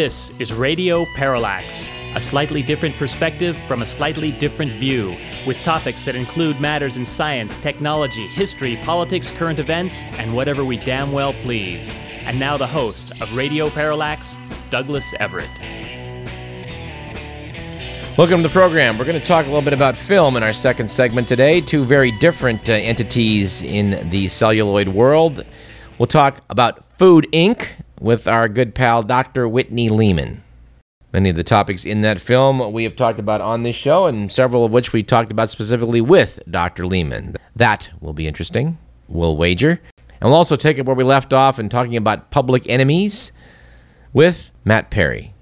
This is Radio Parallax, a slightly different perspective from a slightly different view, with topics that include matters in science, technology, history, politics, current events, and whatever we damn well please. And now the host of Radio Parallax, Douglas Everett. Welcome to the program. We're going to talk a little bit about film in our second segment today. Two very different uh, entities in the celluloid world. We'll talk about Food Inc., with our good pal Dr. Whitney Lehman. Many of the topics in that film we have talked about on this show, and several of which we talked about specifically with Dr. Lehman. That will be interesting, we'll wager. And we'll also take it where we left off in talking about public enemies with Matt Perry.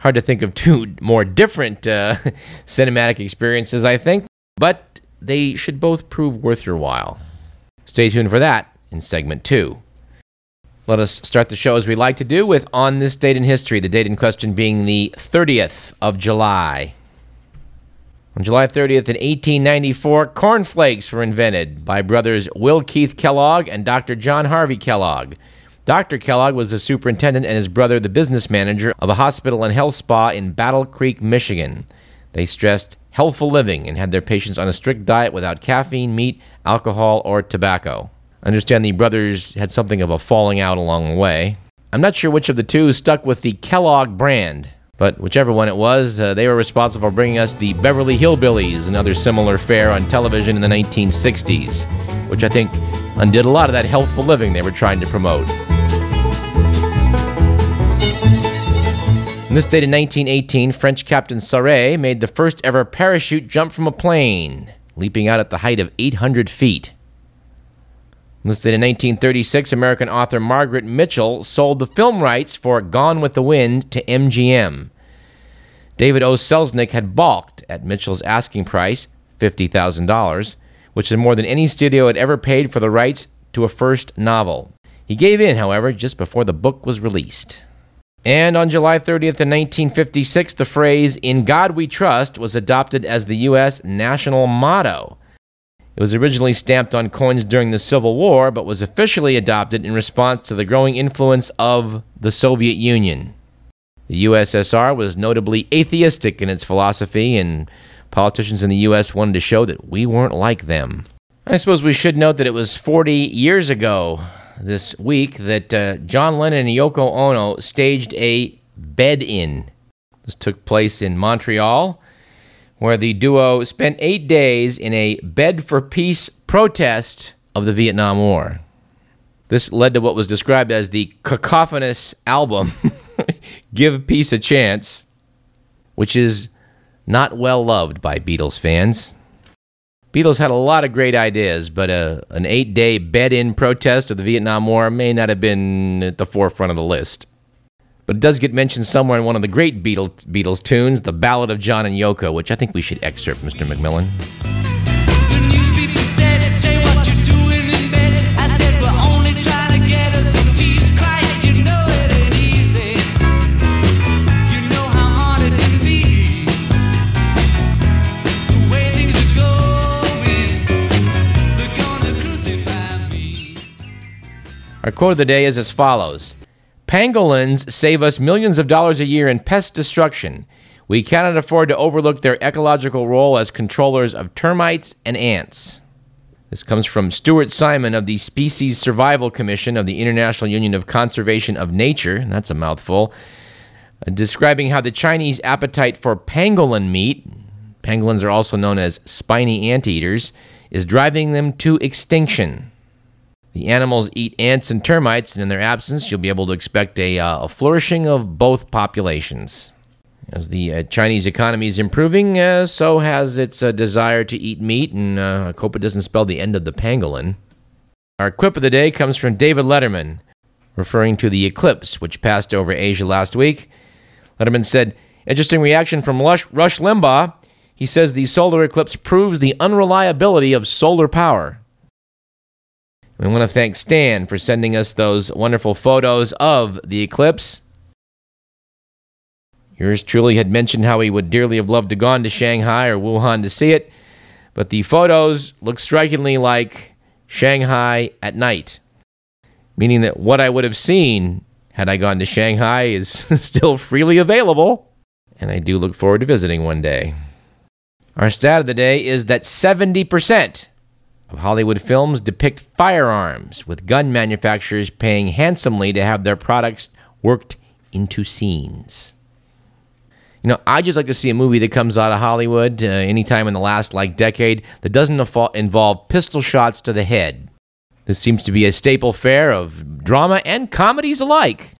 Hard to think of two more different uh, cinematic experiences, I think, but they should both prove worth your while. Stay tuned for that in segment two. Let us start the show as we like to do with On This Date in History, the date in question being the 30th of July. On July 30th, in 1894, cornflakes were invented by brothers Will Keith Kellogg and Dr. John Harvey Kellogg. Dr. Kellogg was the superintendent and his brother the business manager of a hospital and health spa in Battle Creek, Michigan. They stressed healthful living and had their patients on a strict diet without caffeine, meat, alcohol, or tobacco. Understand the brothers had something of a falling out along the way. I'm not sure which of the two stuck with the Kellogg brand, but whichever one it was, uh, they were responsible for bringing us the Beverly Hillbillies, another similar fare on television in the 1960s, which I think undid a lot of that healthful living they were trying to promote. In this date in 1918, French Captain Sarre made the first ever parachute jump from a plane, leaping out at the height of 800 feet. Listed in 1936, American author Margaret Mitchell sold the film rights for Gone with the Wind to MGM. David O. Selznick had balked at Mitchell's asking price, $50,000, which is more than any studio had ever paid for the rights to a first novel. He gave in, however, just before the book was released. And on July 30th, in 1956, the phrase, In God We Trust, was adopted as the U.S. national motto. It was originally stamped on coins during the Civil War, but was officially adopted in response to the growing influence of the Soviet Union. The USSR was notably atheistic in its philosophy, and politicians in the U.S. wanted to show that we weren't like them. I suppose we should note that it was 40 years ago this week that uh, John Lennon and Yoko Ono staged a bed in. This took place in Montreal where the duo spent eight days in a bed for peace protest of the Vietnam War. This led to what was described as the cacophonous album, Give Peace a Chance, which is not well loved by Beatles fans. Beatles had a lot of great ideas, but a, uh, an eight day bed in protest of the Vietnam War may not have been at the forefront of the list. But it does get mentioned somewhere in one of the great Beatles, Beatles tunes, The Ballad of John and Yoko, which I think we should excerpt, Mr. McMillan. Our quote of the day is as follows Pangolins save us millions of dollars a year in pest destruction. We cannot afford to overlook their ecological role as controllers of termites and ants. This comes from Stuart Simon of the Species Survival Commission of the International Union of Conservation of Nature, and that's a mouthful, uh, describing how the Chinese appetite for pangolin meat, pangolins are also known as spiny anteaters, is driving them to extinction. The animals eat ants and termites, and in their absence, you'll be able to expect a, uh, a flourishing of both populations. As the uh, Chinese economy is improving, uh, so has its uh, desire to eat meat, and uh, I hope it doesn't spell the end of the pangolin. Our quip of the day comes from David Letterman, referring to the eclipse which passed over Asia last week. Letterman said, Interesting reaction from Rush, Rush Limbaugh. He says the solar eclipse proves the unreliability of solar power. We want to thank Stan for sending us those wonderful photos of the eclipse. Yours truly had mentioned how he would dearly have loved to gone to Shanghai or Wuhan to see it, but the photos look strikingly like Shanghai at night, meaning that what I would have seen had I gone to Shanghai is still freely available, and I do look forward to visiting one day. Our stat of the day is that 70% of Hollywood films depict firearms, with gun manufacturers paying handsomely to have their products worked into scenes. You know, I just like to see a movie that comes out of Hollywood uh, anytime in the last like decade that doesn't involve pistol shots to the head. This seems to be a staple fare of drama and comedies alike.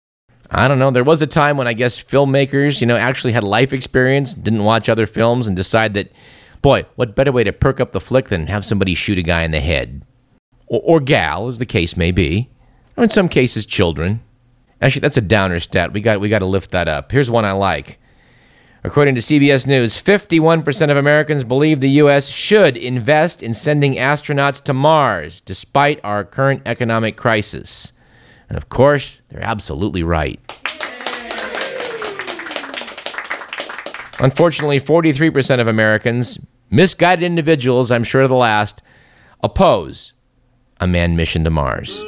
I don't know. There was a time when I guess filmmakers, you know, actually had life experience, didn't watch other films, and decide that, boy, what better way to perk up the flick than have somebody shoot a guy in the head, or, or gal, as the case may be, or in some cases, children. Actually, that's a downer stat. We got we got to lift that up. Here's one I like. According to CBS News, 51% of Americans believe the U.S. should invest in sending astronauts to Mars despite our current economic crisis. And of course, they're absolutely right. Unfortunately, 43% of Americans, misguided individuals, I'm sure the last, oppose a manned mission to Mars.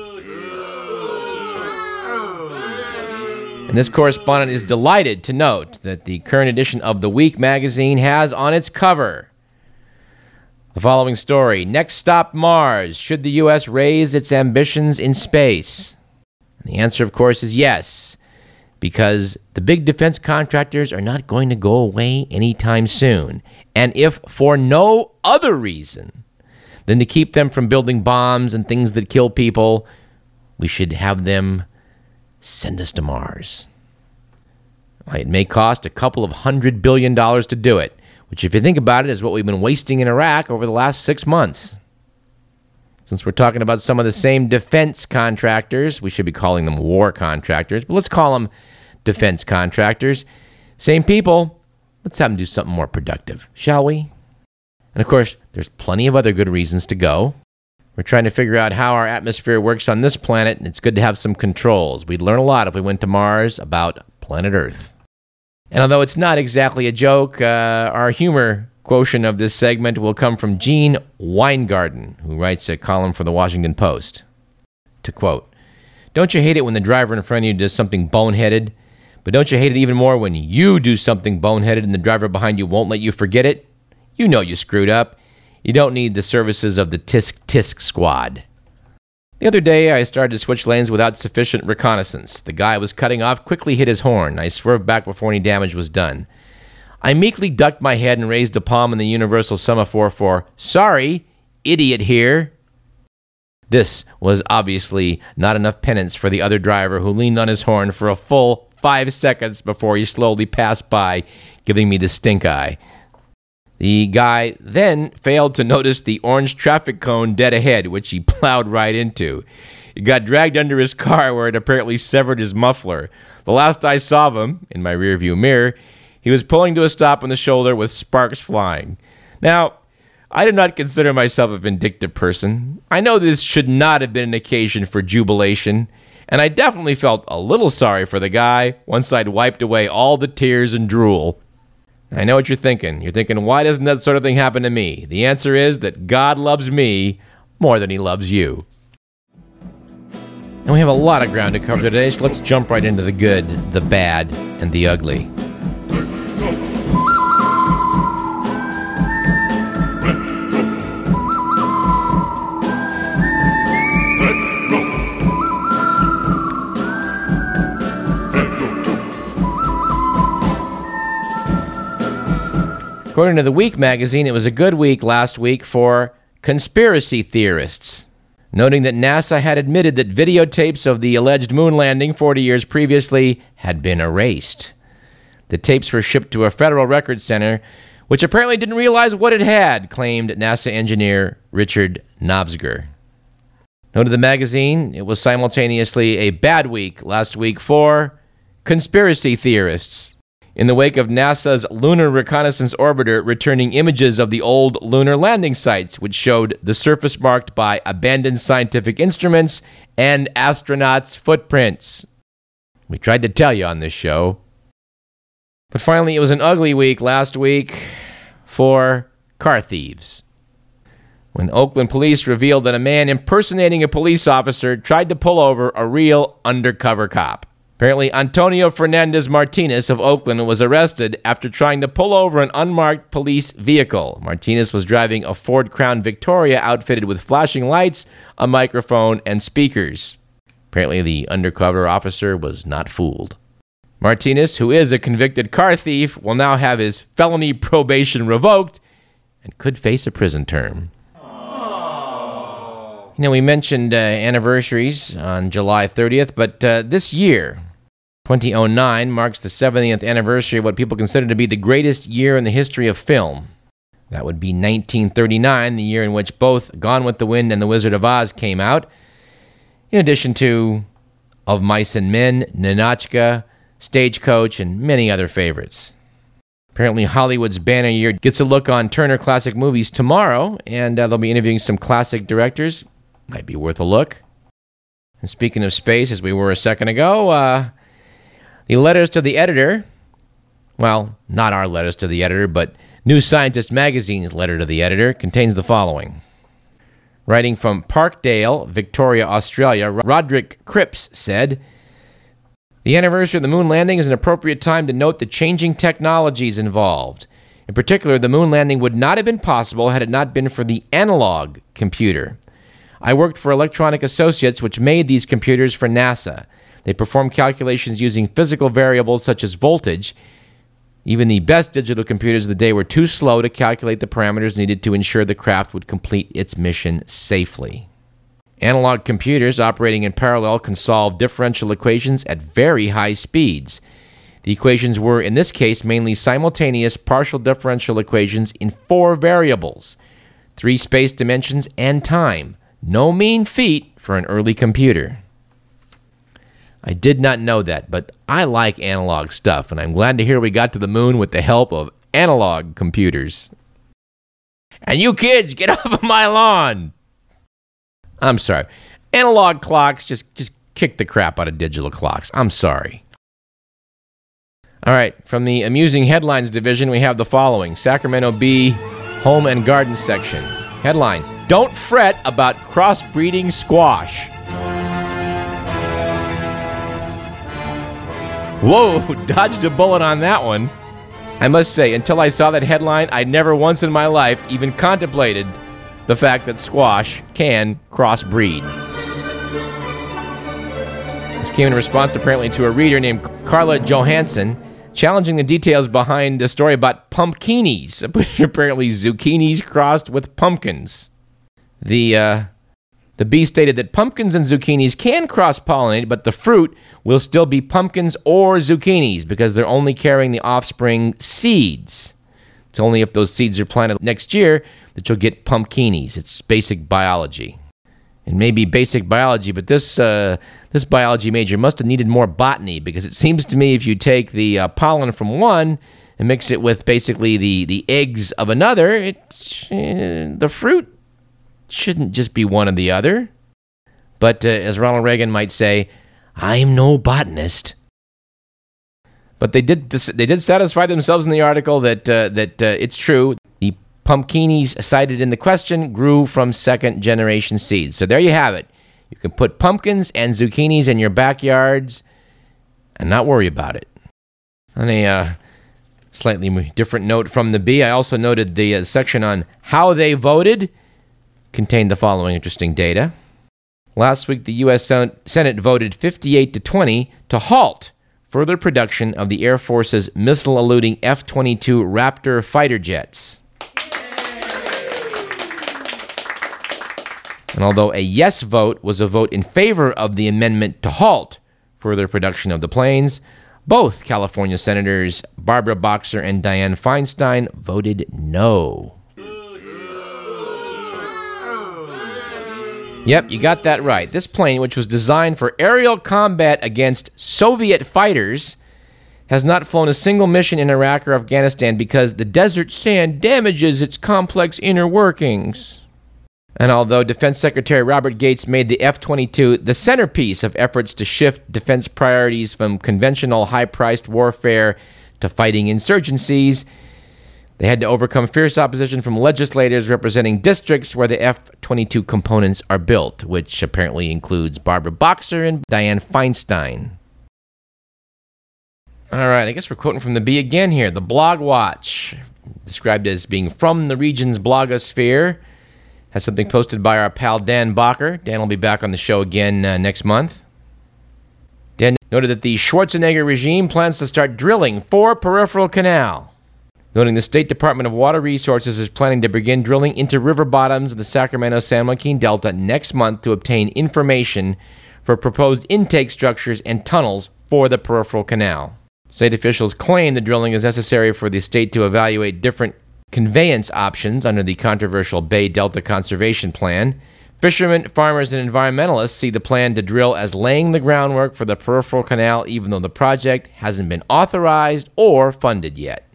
And this correspondent is delighted to note that the current edition of The Week magazine has on its cover the following story Next stop Mars. Should the U.S. raise its ambitions in space? And the answer, of course, is yes, because the big defense contractors are not going to go away anytime soon. And if for no other reason than to keep them from building bombs and things that kill people, we should have them send us to Mars. It may cost a couple of hundred billion dollars to do it, which, if you think about it, is what we've been wasting in Iraq over the last six months. Since we're talking about some of the same defense contractors, we should be calling them war contractors, but let's call them defense contractors. Same people, let's have them do something more productive, shall we? And of course, there's plenty of other good reasons to go. We're trying to figure out how our atmosphere works on this planet, and it's good to have some controls. We'd learn a lot if we went to Mars about planet Earth. And although it's not exactly a joke, uh, our humor quotient of this segment will come from Gene Weingarten, who writes a column for the Washington Post. To quote, Don't you hate it when the driver in front of you does something boneheaded? But don't you hate it even more when you do something boneheaded and the driver behind you won't let you forget it? You know you screwed up. You don't need the services of the Tisk Tisk squad. The other day, I started to switch lanes without sufficient reconnaissance. The guy I was cutting off quickly hit his horn. I swerved back before any damage was done. I meekly ducked my head and raised a palm in the universal semaphore for, sorry, idiot here. This was obviously not enough penance for the other driver who leaned on his horn for a full five seconds before he slowly passed by, giving me the stink eye. The guy then failed to notice the orange traffic cone dead ahead, which he plowed right into. He got dragged under his car where it apparently severed his muffler. The last I saw of him, in my rearview mirror, he was pulling to a stop on the shoulder with sparks flying. Now, I do not consider myself a vindictive person. I know this should not have been an occasion for jubilation, and I definitely felt a little sorry for the guy once I'd wiped away all the tears and drool I know what you're thinking. You're thinking, why doesn't that sort of thing happen to me? The answer is that God loves me more than he loves you. And we have a lot of ground to cover today, so let's jump right into the good, the bad, and the ugly. According to the Week magazine, it was a good week last week for conspiracy theorists, noting that NASA had admitted that videotapes of the alleged moon landing 40 years previously had been erased. The tapes were shipped to a federal record center, which apparently didn't realize what it had, claimed NASA engineer Richard Nafzger. Noted the magazine, it was simultaneously a bad week last week for conspiracy theorists in the wake of NASA's Lunar Reconnaissance Orbiter returning images of the old lunar landing sites, which showed the surface marked by abandoned scientific instruments and astronauts' footprints. We tried to tell you on this show. But finally, it was an ugly week last week for car thieves. When Oakland police revealed that a man impersonating a police officer tried to pull over a real undercover cop. Apparently, Antonio Fernandez Martinez of Oakland was arrested after trying to pull over an unmarked police vehicle. Martinez was driving a Ford Crown Victoria outfitted with flashing lights, a microphone, and speakers. Apparently, the undercover officer was not fooled. Martinez, who is a convicted car thief, will now have his felony probation revoked and could face a prison term. You know, we mentioned uh, anniversaries on July 30th, but uh, this year, 2009, marks the 70th anniversary of what people consider to be the greatest year in the history of film. That would be 1939, the year in which both Gone with the Wind and The Wizard of Oz came out, in addition to Of Mice and Men, Ninotchka, Stagecoach, and many other favorites. Apparently, Hollywood's banner year gets a look on Turner Classic Movies tomorrow, and uh, they'll be interviewing some classic directors might be worth a look. And speaking of space, as we were a second ago, uh, the letters to the editor, well, not our letters to the editor, but New Scientist magazine's letter to the editor contains the following. Writing from Parkdale, Victoria, Australia, Roderick Cripps said, The anniversary of the moon landing is an appropriate time to note the changing technologies involved. In particular, the moon landing would not have been possible had it not been for the analog computer. I worked for Electronic Associates, which made these computers for NASA. They performed calculations using physical variables such as voltage. Even the best digital computers of the day were too slow to calculate the parameters needed to ensure the craft would complete its mission safely. Analog computers operating in parallel can solve differential equations at very high speeds. The equations were, in this case, mainly simultaneous partial differential equations in four variables three space dimensions and time. No mean feat for an early computer. I did not know that, but I like analog stuff, and I'm glad to hear we got to the moon with the help of analog computers. And you kids, get off of my lawn! I'm sorry. Analog clocks just, just kick the crap out of digital clocks. I'm sorry. All right, from the amusing headlines division, we have the following Sacramento Bee Home and Garden section. Headline don't fret about crossbreeding squash. Whoa, dodged a bullet on that one. I must say, until I saw that headline, I never once in my life even contemplated the fact that squash can crossbreed. This came in response apparently to a reader named Carla Johansson challenging the details behind a story about pumpkinis, apparently zucchinis crossed with pumpkins. The uh, the bee stated that pumpkins and zucchinis can cross pollinate, but the fruit will still be pumpkins or zucchinis because they're only carrying the offspring seeds. It's only if those seeds are planted next year that you'll get pumpkinis. It's basic biology. And maybe basic biology, but this uh, this biology major must have needed more botany because it seems to me if you take the uh, pollen from one and mix it with basically the, the eggs of another, it, uh, the fruit shouldn't just be one or the other. But uh, as Ronald Reagan might say, I'm no botanist. But they did they did satisfy themselves in the article that uh, that uh, it's true. The pumpkinis cited in the question grew from second generation seeds. So there you have it. You can put pumpkins and zucchinis in your backyards and not worry about it. On a uh, slightly different note from the bee, I also noted the uh, section on how they voted contained the following interesting data. Last week, the U.S. Senate voted 58 to 20 to halt further production of the Air Force's missile eluding F 22 Raptor fighter jets. And although a yes vote was a vote in favor of the amendment to halt further production of the planes, both California Senators Barbara Boxer and Dianne Feinstein voted no. Yep, you got that right. This plane, which was designed for aerial combat against Soviet fighters, has not flown a single mission in Iraq or Afghanistan because the desert sand damages its complex inner workings. And although Defense Secretary Robert Gates made the F 22 the centerpiece of efforts to shift defense priorities from conventional high priced warfare to fighting insurgencies, they had to overcome fierce opposition from legislators representing districts where the F 22 components are built, which apparently includes Barbara Boxer and Dianne Feinstein. All right, I guess we're quoting from the Bee again here. The Blog Watch, described as being from the region's blogosphere, has something posted by our pal Dan Bacher. Dan will be back on the show again uh, next month. Dan noted that the Schwarzenegger regime plans to start drilling for Peripheral Canal noting the State Department of Water Resources is planning to begin drilling into river bottoms of the Sacramento San Joaquin Delta next month to obtain information for proposed intake structures and tunnels for the peripheral canal. State officials claim the drilling is necessary for the state to evaluate different conveyance options under the controversial Bay Delta Conservation Plan. Fishermen, farmers, and environmentalists see the plan to drill as laying the groundwork for the peripheral canal, even though the project hasn't been authorized or funded yet.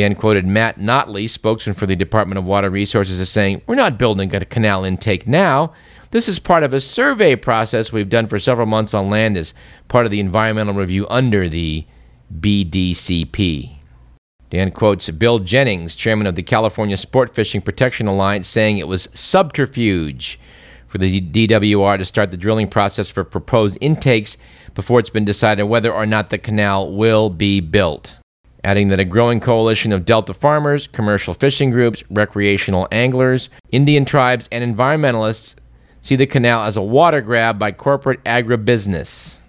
Dan quoted Matt Notley, spokesman for the Department of Water Resources, as saying, We're not building a canal intake now. This is part of a survey process we've done for several months on land as part of the environmental review under the BDCP. Dan quotes Bill Jennings, chairman of the California Sport Fishing Protection Alliance, saying it was subterfuge for the DWR to start the drilling process for proposed intakes before it's been decided whether or not the canal will be built adding that a growing coalition of Delta farmers, commercial fishing groups, recreational anglers, Indian tribes, and environmentalists see the canal as a water grab by corporate agribusiness.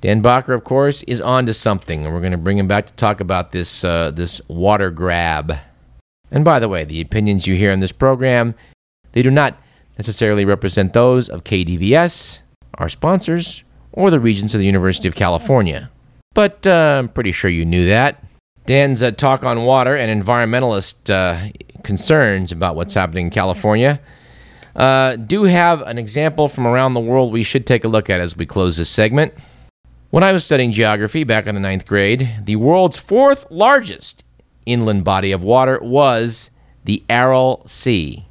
Dan Bacher, of course, is on to something, and we're going to bring him back to talk about this, uh, this water grab. And by the way, the opinions you hear in this program, they do not necessarily represent those of KDVS, our sponsors, or the Regents of the University of California. But uh, I'm pretty sure you knew that. Dan's uh, talk on water and environmentalist uh, concerns about what's happening in California uh, do have an example from around the world we should take a look at as we close this segment. When I was studying geography back in the ninth grade, the world's fourth largest inland body of water was the Aral Sea.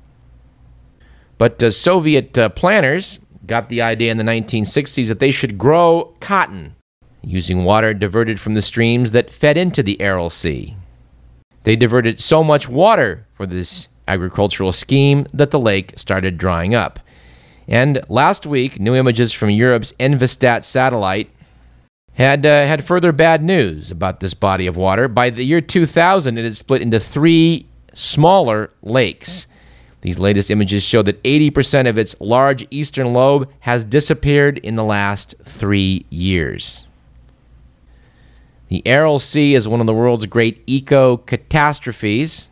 But uh, Soviet uh, planners got the idea in the 1960s that they should grow cotton using water diverted from the streams that fed into the Aral Sea. They diverted so much water for this agricultural scheme that the lake started drying up. And last week, new images from Europe's Envisat satellite had uh, had further bad news about this body of water. By the year 2000, it had split into three smaller lakes. These latest images show that 80% of its large eastern lobe has disappeared in the last three years. The Aral Sea is one of the world's great eco catastrophes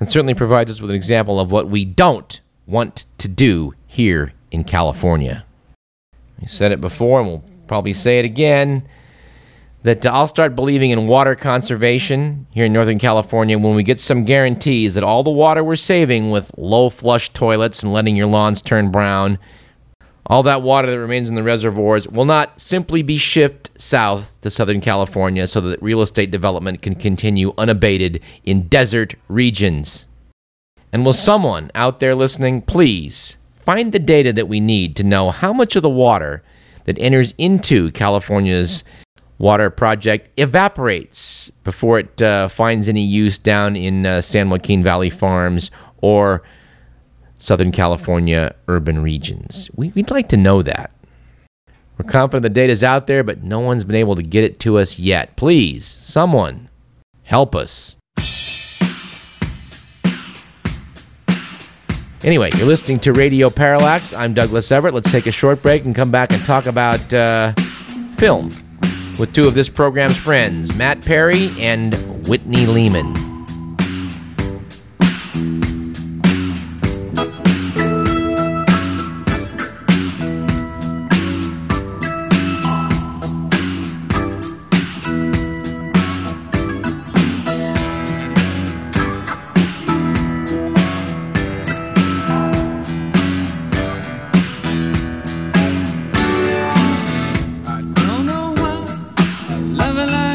and certainly provides us with an example of what we don't want to do here in California. We said it before and we'll probably say it again that I'll start believing in water conservation here in Northern California when we get some guarantees that all the water we're saving with low flush toilets and letting your lawns turn brown all that water that remains in the reservoirs will not simply be shipped south to Southern California so that real estate development can continue unabated in desert regions. And will someone out there listening please find the data that we need to know how much of the water that enters into California's water project evaporates before it uh, finds any use down in uh, San Joaquin Valley Farms or Southern California urban regions. We, would like to know that. We're confident the data is out there, but no one's been able to get it to us yet. Please, someone, help us. Anyway, you're listening to Radio Parallax. I'm Douglas Everett. Let's take a short break and come back and talk about uh, film with two of this program's friends, Matt Perry and Whitney Lehman. Have a life.